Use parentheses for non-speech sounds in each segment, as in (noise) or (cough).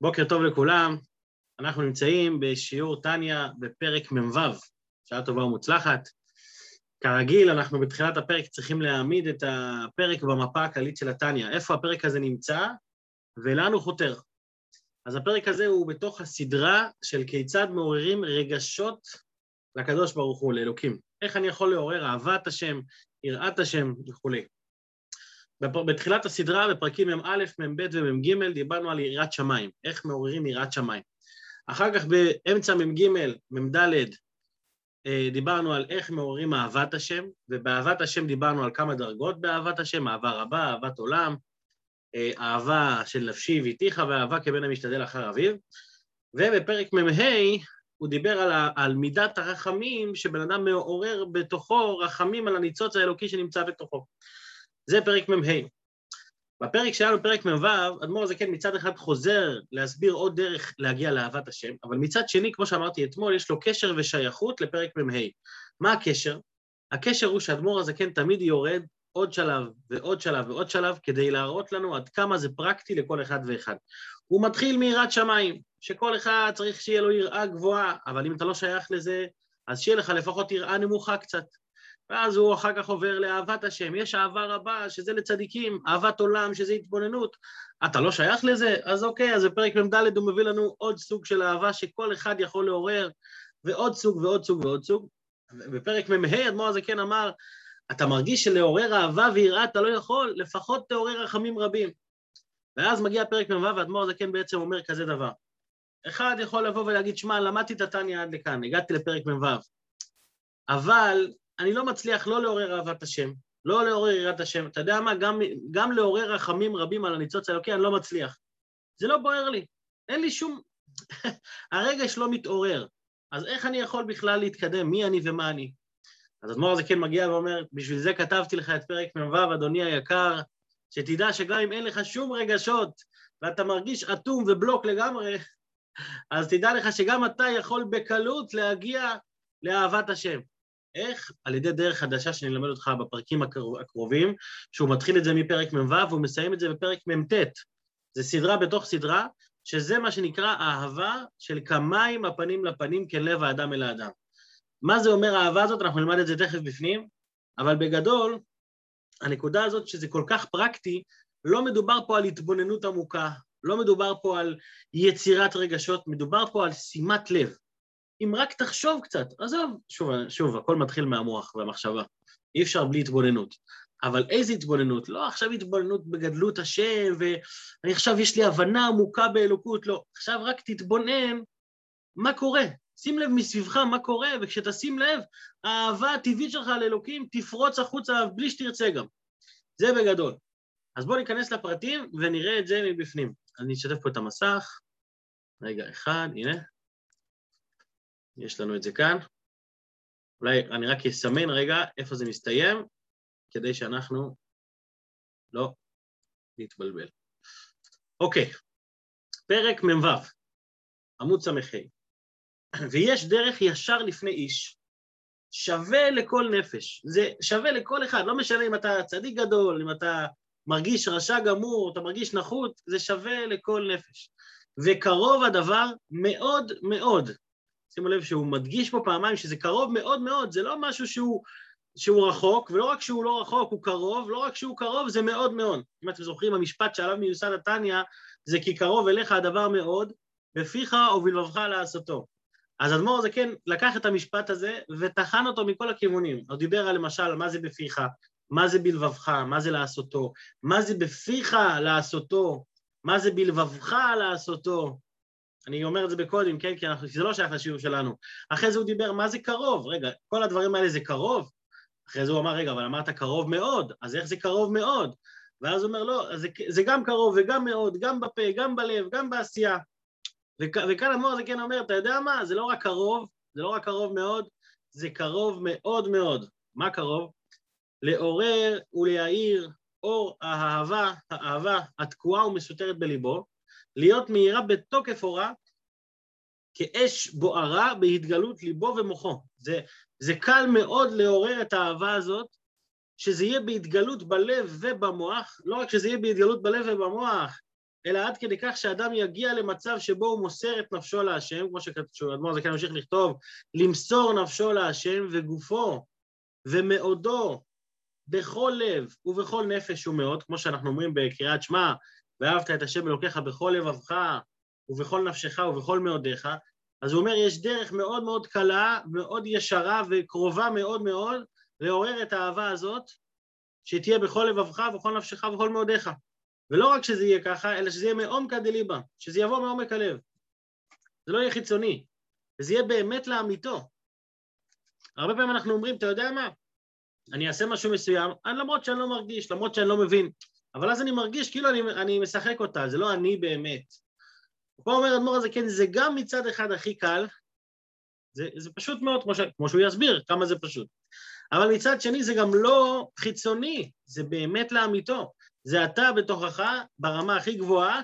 בוקר טוב לכולם, אנחנו נמצאים בשיעור טניה בפרק מ"ו, שעה טובה ומוצלחת. כרגיל, אנחנו בתחילת הפרק צריכים להעמיד את הפרק במפה הכללית של הטניה, איפה הפרק הזה נמצא ולאן הוא חותר. אז הפרק הזה הוא בתוך הסדרה של כיצד מעוררים רגשות לקדוש ברוך הוא, לאלוקים. איך אני יכול לעורר אהבת השם, יראת השם וכולי. בתחילת הסדרה, בפרקים מ"א, מ"ב ומ"ג, דיברנו על יראת שמיים, איך מעוררים יראת שמיים. אחר כך באמצע מ"ג, מ"ד, אה, דיברנו על איך מעוררים אהבת השם, ובאהבת השם דיברנו על כמה דרגות באהבת השם, אהבה רבה, אהבת עולם, אה, אהבה של נפשי ואיתיך, ואהבה כבן המשתדל אחר אביו. ובפרק מ"ה הוא דיבר על, על מידת הרחמים שבן אדם מעורר בתוכו רחמים על הניצוץ האלוקי שנמצא בתוכו. זה פרק מ"ה. בפרק שלנו, פרק מ"ו, אדמו"ר הזקן כן מצד אחד חוזר להסביר עוד דרך להגיע לאהבת השם, אבל מצד שני, כמו שאמרתי אתמול, יש לו קשר ושייכות לפרק מ"ה. מה הקשר? הקשר הוא שאדמו"ר הזקן כן תמיד יורד עוד שלב ועוד שלב ועוד שלב כדי להראות לנו עד כמה זה פרקטי לכל אחד ואחד. הוא מתחיל מיראת שמיים, שכל אחד צריך שיהיה לו יראה גבוהה, אבל אם אתה לא שייך לזה, אז שיהיה לך לפחות יראה נמוכה קצת. ואז הוא אחר כך עובר לאהבת השם. יש אהבה רבה, שזה לצדיקים, אהבת עולם, שזה התבוננות. אתה לא שייך לזה? אז אוקיי, אז בפרק מ"ד הוא מביא לנו עוד סוג של אהבה שכל אחד יכול לעורר, ועוד סוג ועוד סוג ועוד סוג. בפרק מ"ה אדמו"ר הזקן כן אמר, אתה מרגיש שלעורר אהבה ויראה אתה לא יכול, לפחות תעורר רחמים רבים. ואז מגיע פרק מ"ו ואדמו"ר הזקן כן בעצם אומר כזה דבר. אחד יכול לבוא ולהגיד, שמע, למדתי את התניא עד לכאן, הגעתי לפרק מ"ו, אבל אני לא מצליח לא לעורר אהבת השם, לא לעורר יראת השם. אתה יודע מה? גם, גם לעורר רחמים רבים על הניצוץ האלוקי, אני לא מצליח. זה לא בוער לי. אין לי שום... (laughs) הרגש לא מתעורר. אז איך אני יכול בכלל להתקדם? מי אני ומה אני? אז אדמו"ר הזה כן מגיע ואומר, בשביל זה כתבתי לך את פרק מ"ו, אדוני היקר, שתדע שגם אם אין לך שום רגשות ואתה מרגיש אטום ובלוק לגמרי, (laughs) אז תדע לך שגם אתה יכול בקלות להגיע לאהבת השם. איך? על ידי דרך חדשה שאני אלמד אותך בפרקים הקרובים, שהוא מתחיל את זה מפרק מ"ו והוא מסיים את זה בפרק מ"ט. זה סדרה בתוך סדרה, שזה מה שנקרא אהבה של כמיים הפנים לפנים כלב האדם אל האדם. מה זה אומר האהבה הזאת? אנחנו נלמד את זה תכף בפנים, אבל בגדול, הנקודה הזאת שזה כל כך פרקטי, לא מדובר פה על התבוננות עמוקה, לא מדובר פה על יצירת רגשות, מדובר פה על שימת לב. אם רק תחשוב קצת, עזוב, שוב, שוב, הכל מתחיל מהמוח והמחשבה, אי אפשר בלי התבוננות. אבל איזה התבוננות? לא עכשיו התבוננות בגדלות השם, ואני עכשיו יש לי הבנה עמוקה באלוקות, לא. עכשיו רק תתבונן מה קורה. שים לב מסביבך מה קורה, וכשתשים לב, האהבה הטבעית שלך לאלוקים תפרוץ החוצה בלי שתרצה גם. זה בגדול. אז בואו ניכנס לפרטים ונראה את זה מבפנים. אני אשתף פה את המסך. רגע, אחד, הנה. יש לנו את זה כאן. אולי אני רק אסמן רגע איפה זה מסתיים, כדי שאנחנו לא נתבלבל. אוקיי, פרק מ"ו, עמוד ס"ה. ויש דרך ישר לפני איש, שווה לכל נפש. זה שווה לכל אחד, לא משנה אם אתה צדיק גדול, אם אתה מרגיש רשע גמור, אתה מרגיש נחות, זה שווה לכל נפש. וקרוב הדבר מאוד מאוד שימו לב שהוא מדגיש פה פעמיים שזה קרוב מאוד מאוד, זה לא משהו שהוא, שהוא רחוק, ולא רק שהוא לא רחוק, הוא קרוב, לא רק שהוא קרוב, זה מאוד מאוד. אם אתם זוכרים, המשפט שעליו מיוסד התניא, זה כי קרוב אליך הדבר מאוד, בפיך ובלבבך לעשותו. אז אדמו"ר זה כן לקח את המשפט הזה וטחן אותו מכל הכיוונים. הוא דיבר על למשל מה זה בפיך, מה זה בלבבך, מה זה לעשותו, מה זה בפיך לעשותו, מה זה בלבבך לעשותו, אני אומר את זה בקודים, כן? כי אנחנו, זה לא שייך לשיעור שלנו. אחרי זה הוא דיבר, מה זה קרוב? רגע, כל הדברים האלה זה קרוב? אחרי זה הוא אמר, רגע, אבל אמרת קרוב מאוד, אז איך זה קרוב מאוד? ואז הוא אומר, לא, זה, זה גם קרוב וגם מאוד, גם בפה, גם בלב, גם בעשייה. וכ, וכאן המוח זה כן אומר, אתה יודע מה? זה לא רק קרוב, זה לא רק קרוב מאוד, זה קרוב מאוד מאוד. מה קרוב? לעורר ולהאיר אור האהבה, האהבה התקועה ומסותרת בליבו, להיות מהירה בתוקף אורה, כאש בוערה בהתגלות ליבו ומוחו. זה, זה קל מאוד לעורר את האהבה הזאת, שזה יהיה בהתגלות בלב ובמוח, לא רק שזה יהיה בהתגלות בלב ובמוח, אלא עד כדי כך שאדם יגיע למצב שבו הוא מוסר את נפשו להשם, כמו שאדמו"ר זקן ממשיך לכתוב, למסור נפשו להשם וגופו ומאודו בכל לב ובכל נפש ומאוד, כמו שאנחנו אומרים בקריאת שמע, ואהבת את השם אלוקיך בכל לבבך ובכל נפשך ובכל מאודיך, אז הוא אומר, יש דרך מאוד מאוד קלה, מאוד ישרה וקרובה מאוד מאוד לעורר את האהבה הזאת, שתהיה בכל לבבך ובכל נפשך ובכל מאודיך. ולא רק שזה יהיה ככה, אלא שזה יהיה מעומקא דליבה, שזה יבוא מעומק הלב. זה לא יהיה חיצוני, וזה יהיה באמת לאמיתו. הרבה פעמים אנחנו אומרים, אתה יודע מה? אני אעשה משהו מסוים, למרות שאני לא מרגיש, למרות שאני לא מבין, אבל אז אני מרגיש כאילו אני, אני משחק אותה, זה לא אני באמת. פה אומר אדמו"ר הזה, כן, זה גם מצד אחד הכי קל, זה, זה פשוט מאוד, כמו, ש, כמו שהוא יסביר כמה זה פשוט. אבל מצד שני זה גם לא חיצוני, זה באמת לאמיתו. זה אתה בתוכך ברמה הכי גבוהה,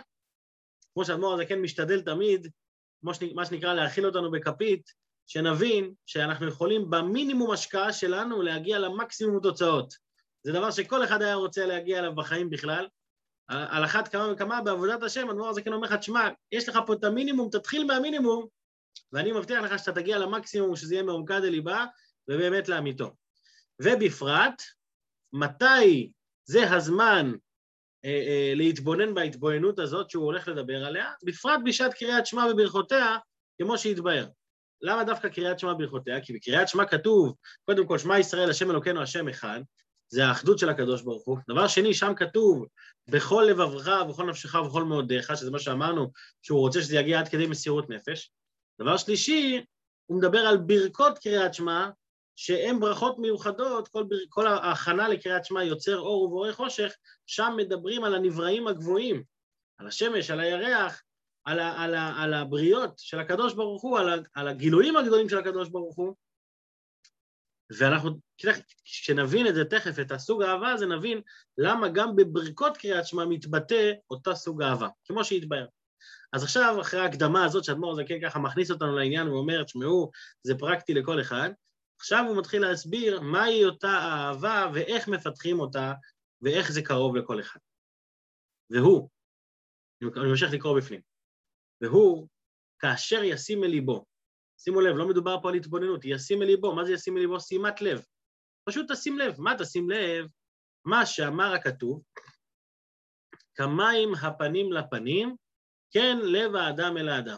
כמו שהאדמו"ר הזה כן משתדל תמיד, כמו שנ, מה שנקרא להאכיל אותנו בכפית, שנבין שאנחנו יכולים במינימום השקעה שלנו להגיע למקסימום תוצאות. זה דבר שכל אחד היה רוצה להגיע אליו בחיים בכלל. על אחת כמה וכמה בעבודת השם, הדבר הזה כן אומר לך, תשמע, יש לך פה את המינימום, תתחיל מהמינימום, ואני מבטיח לך שאתה תגיע למקסימום, שזה יהיה מעומקה דליבה, ובאמת לאמיתו. ובפרט, מתי זה הזמן אה, אה, להתבונן בהתבוננות הזאת שהוא הולך לדבר עליה, בפרט בשעת קריאת שמע וברכותיה, כמו שהתבהר. למה דווקא קריאת שמע ברכותיה? כי בקריאת שמע כתוב, קודם כל, שמע ישראל, השם אלוקינו, השם אחד, זה האחדות של הקדוש ברוך הוא. דבר שני, שם כתוב, בכל לבבך ובכל נפשך ובכל מאודיך, שזה מה שאמרנו, שהוא רוצה שזה יגיע עד כדי מסירות נפש. דבר שלישי, הוא מדבר על ברכות קריאת שמע, שהן ברכות מיוחדות, כל, בר... כל ההכנה לקריאת שמע יוצר אור ובורא חושך, שם מדברים על הנבראים הגבוהים, על השמש, על הירח, על, ה... על, ה... על הבריות של הקדוש ברוך הוא, על, ה... על הגילויים הגדולים של הקדוש ברוך הוא, ואנחנו, כשנבין את זה תכף, את הסוג האהבה הזה, נבין למה גם בברכות קריאת שמע מתבטא אותה סוג אהבה, כמו שהתבהר. אז עכשיו, אחרי ההקדמה הזאת שאדמו"ר הזקן ככה מכניס אותנו לעניין ואומר, תשמעו, זה פרקטי לכל אחד, עכשיו הוא מתחיל להסביר מהי אותה אהבה ואיך מפתחים אותה ואיך זה קרוב לכל אחד. והוא, אני ממשיך לקרוא בפנים, והוא, כאשר ישים אל ליבו שימו לב, לא מדובר פה על התבוננות, ישים אל ליבו, מה זה ישים אל ליבו? שימת לב. פשוט תשים לב. מה תשים לב? מה שאמר הכתוב, כמים הפנים לפנים, כן לב האדם אל האדם.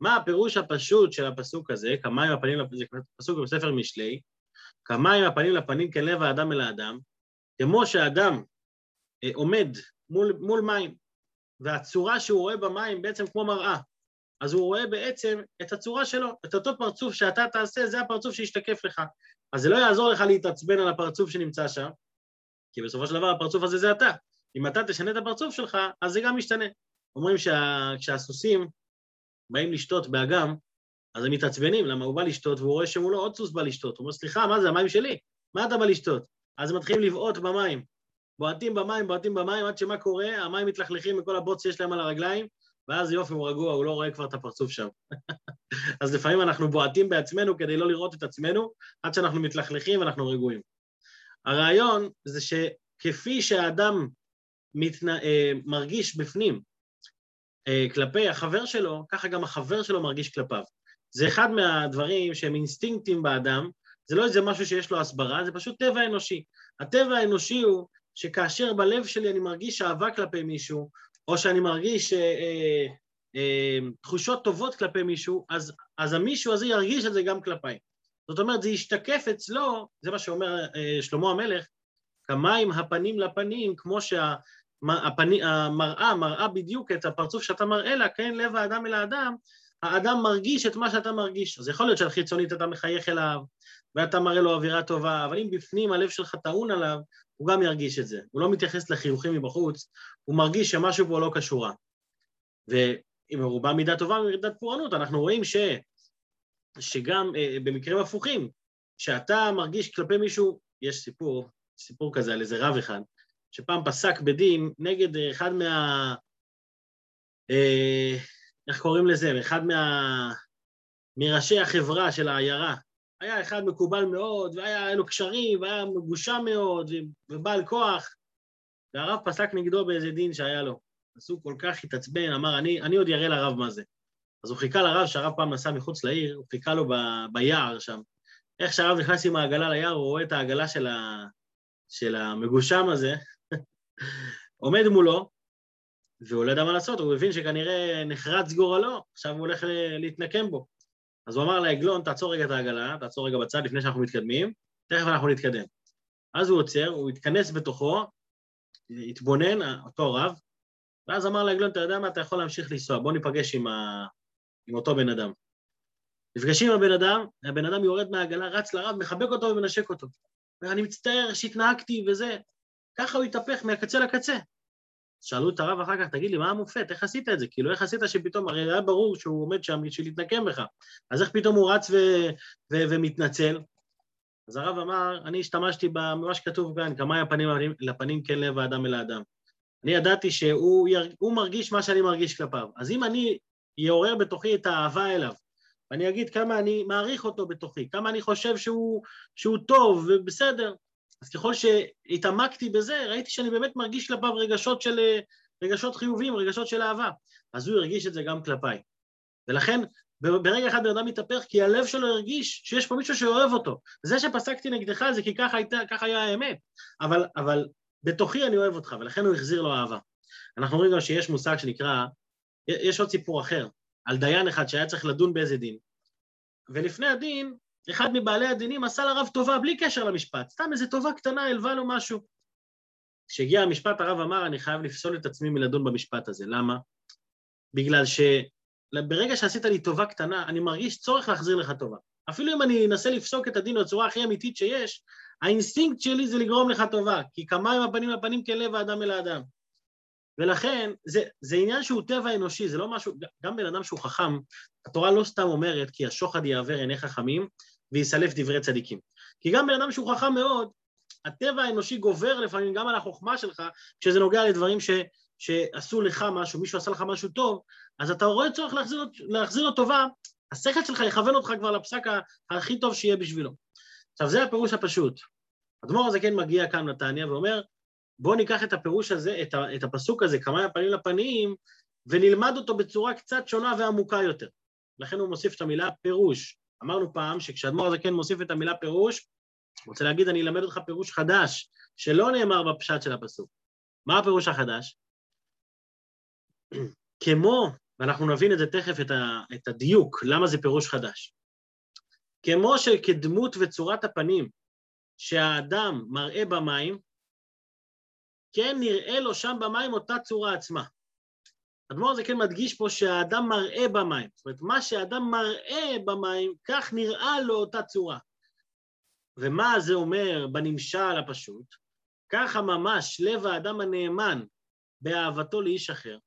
מה הפירוש הפשוט של הפסוק הזה, כמים הפנים לפנים, זה פסוק בספר משלי, כמים הפנים לפנים, כן לב האדם אל האדם, כמו שאדם אה, עומד מול, מול מים, והצורה שהוא רואה במים בעצם כמו מראה. אז הוא רואה בעצם את הצורה שלו, את אותו פרצוף שאתה תעשה, זה הפרצוף שישתקף לך. אז זה לא יעזור לך להתעצבן על הפרצוף שנמצא שם, כי בסופו של דבר הפרצוף הזה זה אתה. אם אתה תשנה את הפרצוף שלך, אז זה גם משתנה. אומרים שכשהסוסים שה... באים לשתות באגם, אז הם מתעצבנים, למה הוא בא לשתות והוא רואה שמולו עוד סוס בא לשתות. הוא אומר, סליחה, מה זה, המים שלי? מה אתה בא לשתות? אז הם מתחילים לבעוט במים. בועטים במים, בועטים במים, עד שמה קורה? המים מתלכלכים מכל הבוץ שיש להם על הרגליים, ואז יופי, הוא רגוע, הוא לא רואה כבר את הפרצוף שם. (laughs) אז לפעמים אנחנו בועטים בעצמנו כדי לא לראות את עצמנו, עד שאנחנו מתלכלכים ואנחנו רגועים. הרעיון זה שכפי שהאדם מתנה, אה, מרגיש בפנים אה, כלפי החבר שלו, ככה גם החבר שלו מרגיש כלפיו. זה אחד מהדברים שהם אינסטינקטים באדם, זה לא איזה משהו שיש לו הסברה, זה פשוט טבע אנושי. הטבע האנושי הוא שכאשר בלב שלי אני מרגיש אהבה כלפי מישהו, או שאני מרגיש אה, אה, אה, תחושות טובות כלפי מישהו, אז, אז המישהו הזה ירגיש את זה גם כלפיי. זאת אומרת, זה ישתקף אצלו, זה מה שאומר שלמה המלך, כמים הפנים לפנים, כמו שהמראה מראה בדיוק את הפרצוף שאתה מראה לה, כן, לב האדם אל האדם, האדם מרגיש את מה שאתה מרגיש. אז יכול להיות שהחיצונית אתה מחייך אליו, ואתה מראה לו אווירה טובה, אבל אם בפנים הלב שלך טעון עליו, הוא גם ירגיש את זה. הוא לא מתייחס לחיוכים מבחוץ, הוא מרגיש שמשהו פה לא קשורה. ואם בא מידה טובה ממידת פורענות, אנחנו רואים ש... שגם אה, במקרים הפוכים, שאתה מרגיש כלפי מישהו, יש סיפור, סיפור כזה על איזה רב אחד, שפעם פסק בדין נגד אחד מה... אה, איך קוראים לזה? אחד מה... מראשי החברה של העיירה, היה אחד מקובל מאוד, והיה לו קשרים, והיה מגושם מאוד, ובעל כוח, והרב פסק נגדו באיזה דין שהיה לו. אז הוא כל כך התעצבן, אמר, אני, אני עוד אראה לרב מה זה. אז הוא חיכה לרב, שהרב פעם נסע מחוץ לעיר, הוא חיכה לו ב, ביער שם. איך שהרב נכנס עם העגלה ליער, הוא רואה את העגלה של, ה, של המגושם הזה, (laughs) עומד מולו, והוא לא ידע מה לעשות, הוא מבין שכנראה נחרץ גורלו, עכשיו הוא הולך להתנקם בו. אז הוא אמר לעגלון, תעצור רגע את העגלה, תעצור רגע בצד לפני שאנחנו מתקדמים, תכף אנחנו נתקדם. אז הוא עוצר, הוא התכנס בתוכו, התבונן, אותו רב, ואז אמר לעגלון, אתה יודע מה, אתה יכול להמשיך לנסוע, בוא ניפגש עם, ה... עם אותו בן אדם. נפגשים עם הבן אדם, הבן אדם יורד מהעגלה, רץ לרב, מחבק אותו ומנשק אותו. ואני מצטער שהתנהגתי וזה. ככה הוא התהפך מהקצה לקצה. שאלו את הרב אחר כך, תגיד לי, מה המופת? איך עשית את זה? כאילו, איך עשית שפתאום, הרי היה ברור שהוא עומד שם בשביל להתנקם בך, אז איך פתאום הוא רץ ו- ו- ומתנצל? אז הרב אמר, אני השתמשתי במה שכתוב כאן, כמה הפנים לפנים כן לב האדם אל האדם. אני ידעתי שהוא. מרגיש מה שאני מרגיש כלפיו. אז אם אני אעורר בתוכי את האהבה אליו, ואני אגיד כמה אני מעריך אותו בתוכי, כמה אני חושב שהוא, שהוא טוב ובסדר, אז ככל שהתעמקתי בזה, ראיתי שאני באמת מרגיש כלפיו רגשות של, רגשות חיוביים, רגשות של אהבה. אז הוא הרגיש את זה גם כלפיי. ולכן, ברגע אחד בן אדם מתהפך, כי הלב שלו הרגיש שיש פה מישהו שאוהב אותו. זה שפסקתי נגדך זה כי ככה, הייתה, ככה היה האמת. אבל, אבל בתוכי אני אוהב אותך, ולכן הוא החזיר לו אהבה. אנחנו רואים גם שיש מושג שנקרא, יש עוד סיפור אחר, על דיין אחד שהיה צריך לדון באיזה דין, ולפני הדין אחד מבעלי הדינים עשה לרב טובה בלי קשר למשפט, סתם איזו טובה קטנה, הלווה לו משהו. כשהגיע המשפט, הרב אמר, אני חייב לפסול את עצמי מלדון במשפט הזה. למה? בגלל שברגע שעשית לי טובה קטנה, אני מרגיש צורך להחזיר לך טובה. אפילו אם אני אנסה לפסוק את הדין בצורה הכי אמיתית שיש, האינסטינקט שלי זה לגרום לך טובה, כי כמים הפנים לפנים כן לב האדם אל האדם. ולכן, זה, זה עניין שהוא טבע אנושי, זה לא משהו, גם בן אדם שהוא חכם, התורה לא סתם אומרת כי השוחד יעוור עיני חכמים, ויסלף דברי צדיקים. כי גם בן אדם שהוא חכם מאוד, הטבע האנושי גובר לפעמים גם על החוכמה שלך, כשזה נוגע לדברים ש, שעשו לך משהו, מישהו עשה לך משהו טוב, אז אתה רואה צורך להחזיר, להחזיר לו טובה, השכל שלך יכוון אותך כבר לפסק הכי טוב שיהיה בשבילו. עכשיו, זה הפירוש הפשוט. אדמו"ר הזה כן מגיע כאן נתניה ואומר, בואו ניקח את הפירוש הזה, את, את הפסוק הזה, כמה פנים לפנים, ונלמד אותו בצורה קצת שונה ועמוקה יותר. לכן הוא מוסיף את המילה פירוש. אמרנו פעם שכשאדמו"ר הזקן מוסיף את המילה פירוש, הוא רוצה להגיד, אני אלמד אותך פירוש חדש, שלא נאמר בפשט של הפסוק. מה הפירוש החדש? (clears throat) כמו, ואנחנו נבין את זה תכף, את, ה, את הדיוק, למה זה פירוש חדש. כמו שכדמות וצורת הפנים שהאדם מראה במים, כן נראה לו שם במים אותה צורה עצמה. אדמו"ר זה כן מדגיש פה שהאדם מראה במים. זאת אומרת, מה שהאדם מראה במים, כך נראה לו אותה צורה. ומה זה אומר בנמשל הפשוט? ככה ממש לב האדם הנאמן באהבתו לאיש אחר.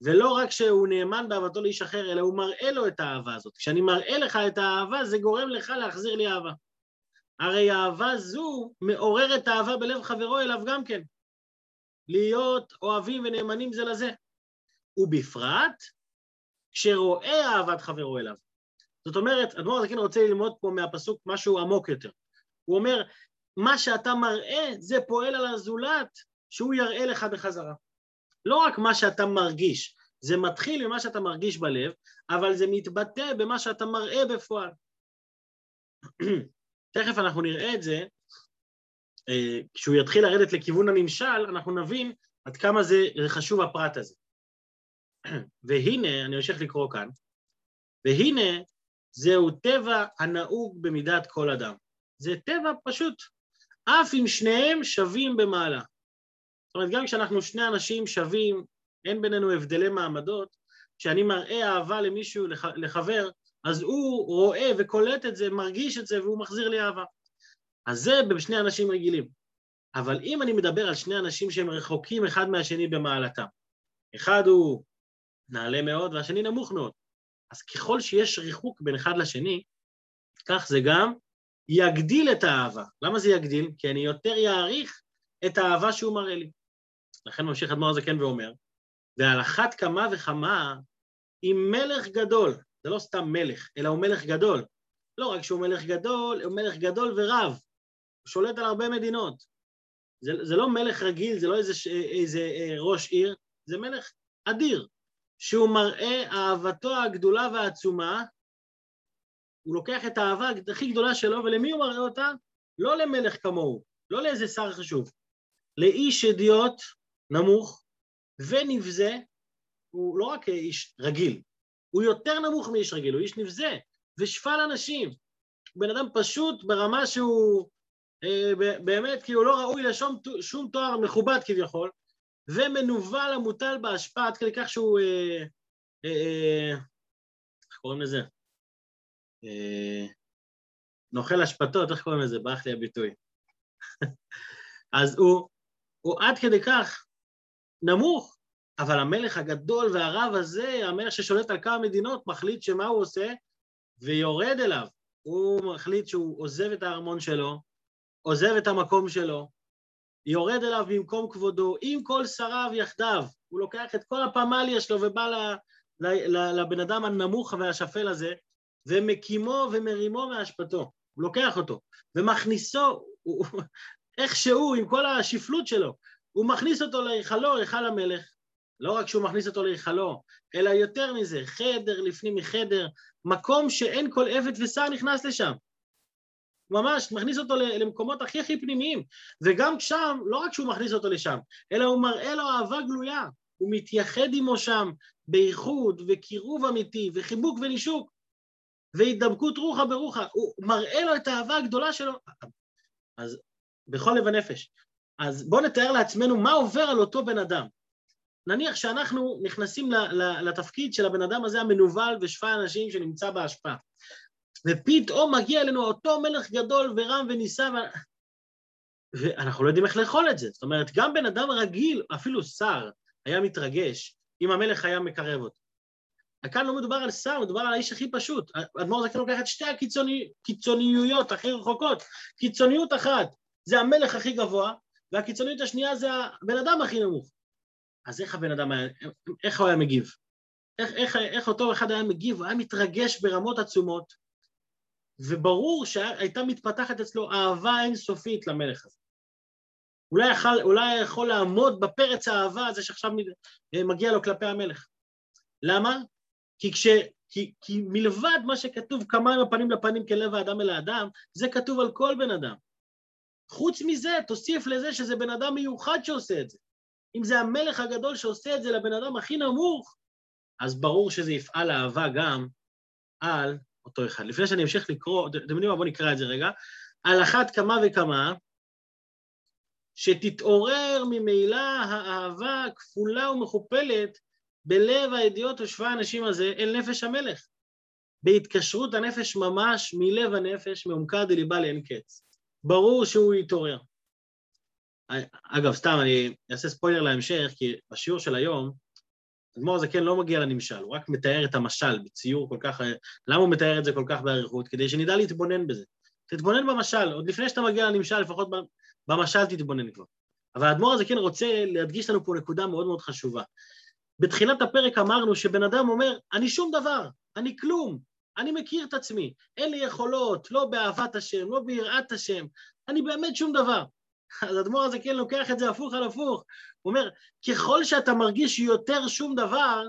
ולא רק שהוא נאמן באהבתו לאיש אחר, אלא הוא מראה לו את האהבה הזאת. כשאני מראה לך את האהבה, זה גורם לך להחזיר לי אהבה. הרי אהבה זו מעוררת אהבה בלב חברו אליו גם כן. להיות אוהבים ונאמנים זה לזה. ובפרט כשרואה אהבת חברו אליו. זאת אומרת, אדמו"ר הזקן רוצה ללמוד פה מהפסוק משהו עמוק יותר. הוא אומר, מה שאתה מראה זה פועל על הזולת שהוא יראה לך בחזרה. לא רק מה שאתה מרגיש, זה מתחיל ממה שאתה מרגיש בלב, אבל זה מתבטא במה שאתה מראה בפועל. (clears throat) תכף אנחנו נראה את זה, אה, כשהוא יתחיל לרדת לכיוון הנמשל, אנחנו נבין עד כמה זה חשוב הפרט הזה. והנה, אני ממשיך לקרוא כאן, והנה זהו טבע הנהוג במידת כל אדם. זה טבע פשוט, אף אם שניהם שווים במעלה. זאת אומרת, גם כשאנחנו שני אנשים שווים, אין בינינו הבדלי מעמדות, כשאני מראה אהבה למישהו, לח, לחבר, אז הוא רואה וקולט את זה, מרגיש את זה, והוא מחזיר לי אהבה. אז זה בשני אנשים רגילים. אבל אם אני מדבר על שני אנשים שהם רחוקים אחד מהשני במעלתם, אחד הוא נעלה מאוד והשני נמוך מאוד, אז ככל שיש ריחוק בין אחד לשני, כך זה גם יגדיל את האהבה. למה זה יגדיל? כי אני יותר יעריך את האהבה שהוא מראה לי. לכן ממשיך אדמו"ר הזקן ואומר, ועל אחת כמה וכמה, אם מלך גדול, זה לא סתם מלך, אלא הוא מלך גדול. לא רק שהוא מלך גדול, הוא מלך גדול ורב. הוא שולט על הרבה מדינות. זה, זה לא מלך רגיל, זה לא איזה, איזה אה, ראש עיר, זה מלך אדיר, שהוא מראה אהבתו הגדולה והעצומה, הוא לוקח את האהבה הכי גדולה שלו, ולמי הוא מראה אותה? לא למלך כמוהו, לא לאיזה שר חשוב, לאיש אדיוט נמוך ונבזה, הוא לא רק איש רגיל, הוא יותר נמוך מאיש רגיל, הוא איש נבזה ושפל אנשים. בן אדם פשוט ברמה שהוא אה, באמת כאילו לא ראוי לשום שום תואר מכובד כביכול, ומנוול המוטל בהשפעה עד כדי כך שהוא... אה, אה, אה, איך קוראים לזה? אה, נוכל אשפתות, איך קוראים לזה? ברח לי הביטוי. (laughs) אז הוא, הוא עד כדי כך נמוך, אבל המלך הגדול והרב הזה, המלך ששולט על כמה מדינות, מחליט שמה הוא עושה? ויורד אליו. הוא מחליט שהוא עוזב את הארמון שלו, עוזב את המקום שלו, יורד אליו במקום כבודו, עם כל שריו יחדיו. הוא לוקח את כל הפמליה שלו ובא לבן אדם הנמוך והשפל הזה, ומקימו ומרימו מאשפתו. הוא לוקח אותו, ומכניסו, הוא, איכשהו, עם כל השפלות שלו, הוא מכניס אותו להיכלו, היכל המלך. לא רק שהוא מכניס אותו להיכלו, אלא יותר מזה, חדר לפנים מחדר, מקום שאין כל עבד ושר נכנס לשם. ממש, מכניס אותו למקומות הכי הכי פנימיים. וגם שם, לא רק שהוא מכניס אותו לשם, אלא הוא מראה לו אהבה גלויה. הוא מתייחד עמו שם בייחוד וקירוב אמיתי וחיבוק ונישוק והידבקות רוחה ברוחה. הוא מראה לו את האהבה הגדולה שלו. אז בכל לב הנפש. אז בואו נתאר לעצמנו מה עובר על אותו בן אדם. נניח שאנחנו נכנסים לתפקיד של הבן אדם הזה המנוול ושפע אנשים שנמצא בהשפעה. ופתאום מגיע אלינו אותו מלך גדול ורם ונישא. ואנחנו לא יודעים איך לאכול את זה. זאת אומרת, גם בן אדם רגיל, אפילו שר, היה מתרגש אם המלך היה מקרב אותו. כאן לא מדובר על שר, מדובר על האיש הכי פשוט. אדמו"ר זקן לוקח את שתי הקיצוניויות הכי רחוקות. קיצוניות אחת זה המלך הכי גבוה, והקיצוניות השנייה זה הבן אדם הכי נמוך. אז איך הבן אדם היה, איך הוא היה מגיב? איך, איך, איך אותו אחד היה מגיב? הוא היה מתרגש ברמות עצומות, וברור שהייתה מתפתחת אצלו אהבה אינסופית למלך הזה. אולי יכול, אולי יכול לעמוד בפרץ האהבה הזה שעכשיו מגיע לו כלפי המלך. למה? כי, כש, כי, כי מלבד מה שכתוב כמה עם הפנים לפנים כלב האדם אל האדם, זה כתוב על כל בן אדם. חוץ מזה, תוסיף לזה שזה בן אדם מיוחד שעושה את זה. אם זה המלך הגדול שעושה את זה לבן אדם הכי נמוך, אז ברור שזה יפעל אהבה גם על אותו אחד. לפני שאני אמשיך לקרוא, אתם יודעים מה? בואו נקרא את זה רגע. על אחת כמה וכמה, שתתעורר ממילא האהבה הכפולה ומכופלת בלב הידיעות ושבע האנשים הזה אל נפש המלך. בהתקשרות הנפש ממש מלב הנפש, מעומקה דליבה לאין קץ. ברור שהוא יתעורר. אגב, סתם, אני אעשה ספוילר להמשך, כי בשיעור של היום, אדמו"ר הזקן לא מגיע לנמשל, הוא רק מתאר את המשל בציור כל כך... למה הוא מתאר את זה כל כך באריכות? כדי שנדע להתבונן בזה. תתבונן במשל, עוד לפני שאתה מגיע לנמשל, לפחות במשל תתבונן כבר. אבל האדמו"ר הזקן רוצה להדגיש לנו פה נקודה מאוד מאוד חשובה. בתחילת הפרק אמרנו שבן אדם אומר, אני שום דבר, אני כלום, אני מכיר את עצמי, אין לי יכולות, לא באהבת השם, לא ביראת השם, אני באמת שום דבר. (laughs) אז אדמו"ר הזה כן לוקח את זה הפוך על הפוך. אומר, ככל שאתה מרגיש יותר שום דבר,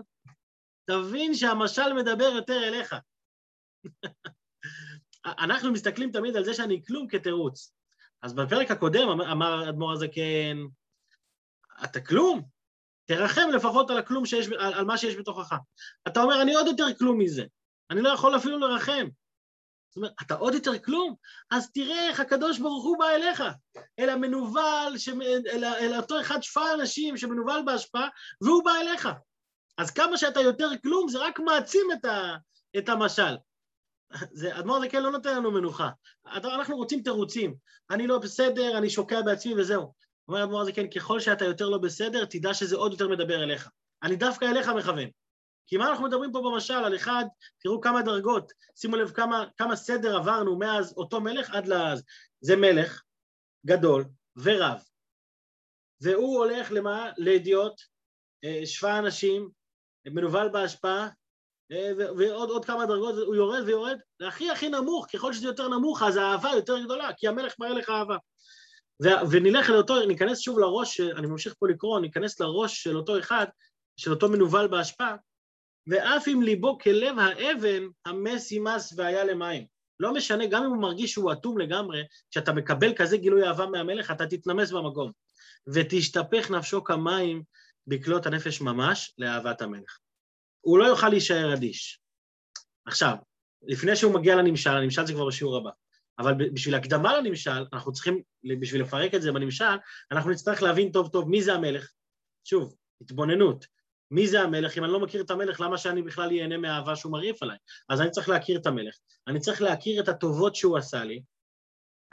תבין שהמשל מדבר יותר אליך. (laughs) אנחנו מסתכלים תמיד על זה שאני כלום כתירוץ. אז בפרק הקודם אמ-, אמר אדמו"ר הזה כן, אתה כלום, תרחם לפחות על הכלום שיש, על, על מה שיש בתוכך. אתה אומר, אני עוד יותר כלום מזה, אני לא יכול אפילו לרחם. זאת אומרת, אתה עוד יותר כלום? אז תראה איך הקדוש ברוך הוא בא אליך, אל המנוול, ש... אל, אל אותו אחד שפע אנשים שמנוול בהשפעה, והוא בא אליך. אז כמה שאתה יותר כלום, זה רק מעצים את, ה... את המשל. זה, אדמו"ר זה כן לא נותן לנו מנוחה. אנחנו רוצים תירוצים. אני לא בסדר, אני שוקע בעצמי וזהו. אומר אדמו"ר זה כן, ככל שאתה יותר לא בסדר, תדע שזה עוד יותר מדבר אליך. אני דווקא אליך מכוון. כי מה אנחנו מדברים פה במשל? על אחד, תראו כמה דרגות, שימו לב כמה, כמה סדר עברנו מאז אותו מלך עד לאז. זה מלך גדול ורב, והוא הולך למה? לאדיוט, אה, שפע אנשים, מנוול בהשפעה, אה, ועוד עוד כמה דרגות, הוא יורד ויורד, והכי הכי נמוך, ככל שזה יותר נמוך, אז האהבה יותר גדולה, כי המלך מראה לך אהבה. ונלך לאותו, ניכנס שוב לראש, אני ממשיך פה לקרוא, ניכנס לראש של אותו אחד, של אותו מנוול באשפה, ואף אם ליבו כלב האבן, המס ימס והיה למים. לא משנה, גם אם הוא מרגיש שהוא אטום לגמרי, כשאתה מקבל כזה גילוי אהבה מהמלך, אתה תתנמס במקום. ותשתפך נפשו כמים בקלות הנפש ממש לאהבת המלך. הוא לא יוכל להישאר אדיש. עכשיו, לפני שהוא מגיע לנמשל, הנמשל זה כבר בשיעור הבא, אבל בשביל הקדמה לנמשל, אנחנו צריכים, בשביל לפרק את זה בנמשל, אנחנו נצטרך להבין טוב טוב מי זה המלך. שוב, התבוננות. מי זה המלך? אם אני לא מכיר את המלך, למה שאני בכלל ייהנה מהאהבה שהוא מרעיף עליי? אז אני צריך להכיר את המלך. אני צריך להכיר את הטובות שהוא עשה לי.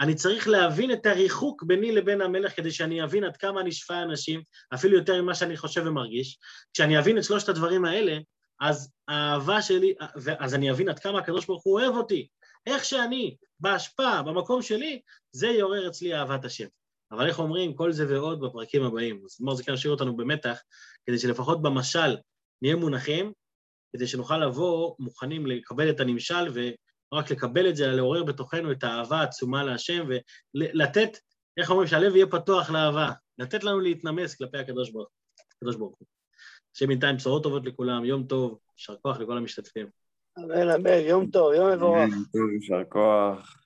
אני צריך להבין את הריחוק ביני לבין המלך כדי שאני אבין עד כמה אני שפע אנשים, אפילו יותר ממה שאני חושב ומרגיש. כשאני אבין את שלושת הדברים האלה, אז האהבה שלי, אז אני אבין עד כמה הקדוש ברוך הוא אוהב אותי. איך שאני, בהשפעה, במקום שלי, זה יעורר אצלי אהבת השם. אבל איך אומרים, כל זה ועוד בפרקים הבאים. אז אדמו"ר זקן ישאיר אותנו במתח, כדי שלפחות במשל נהיה מונחים, כדי שנוכל לבוא מוכנים לקבל את הנמשל, ולא רק לקבל את זה, אלא לעורר בתוכנו את האהבה העצומה להשם, ולתת, איך אומרים, שהלב יהיה פתוח לאהבה, לתת לנו להתנמס כלפי הקדוש ברוך הוא. השם בינתיים בשורות טובות לכולם, יום טוב, יישר כוח לכל המשתתפים. אמן, אמן, יום טוב, יום מבורך. יישר כוח.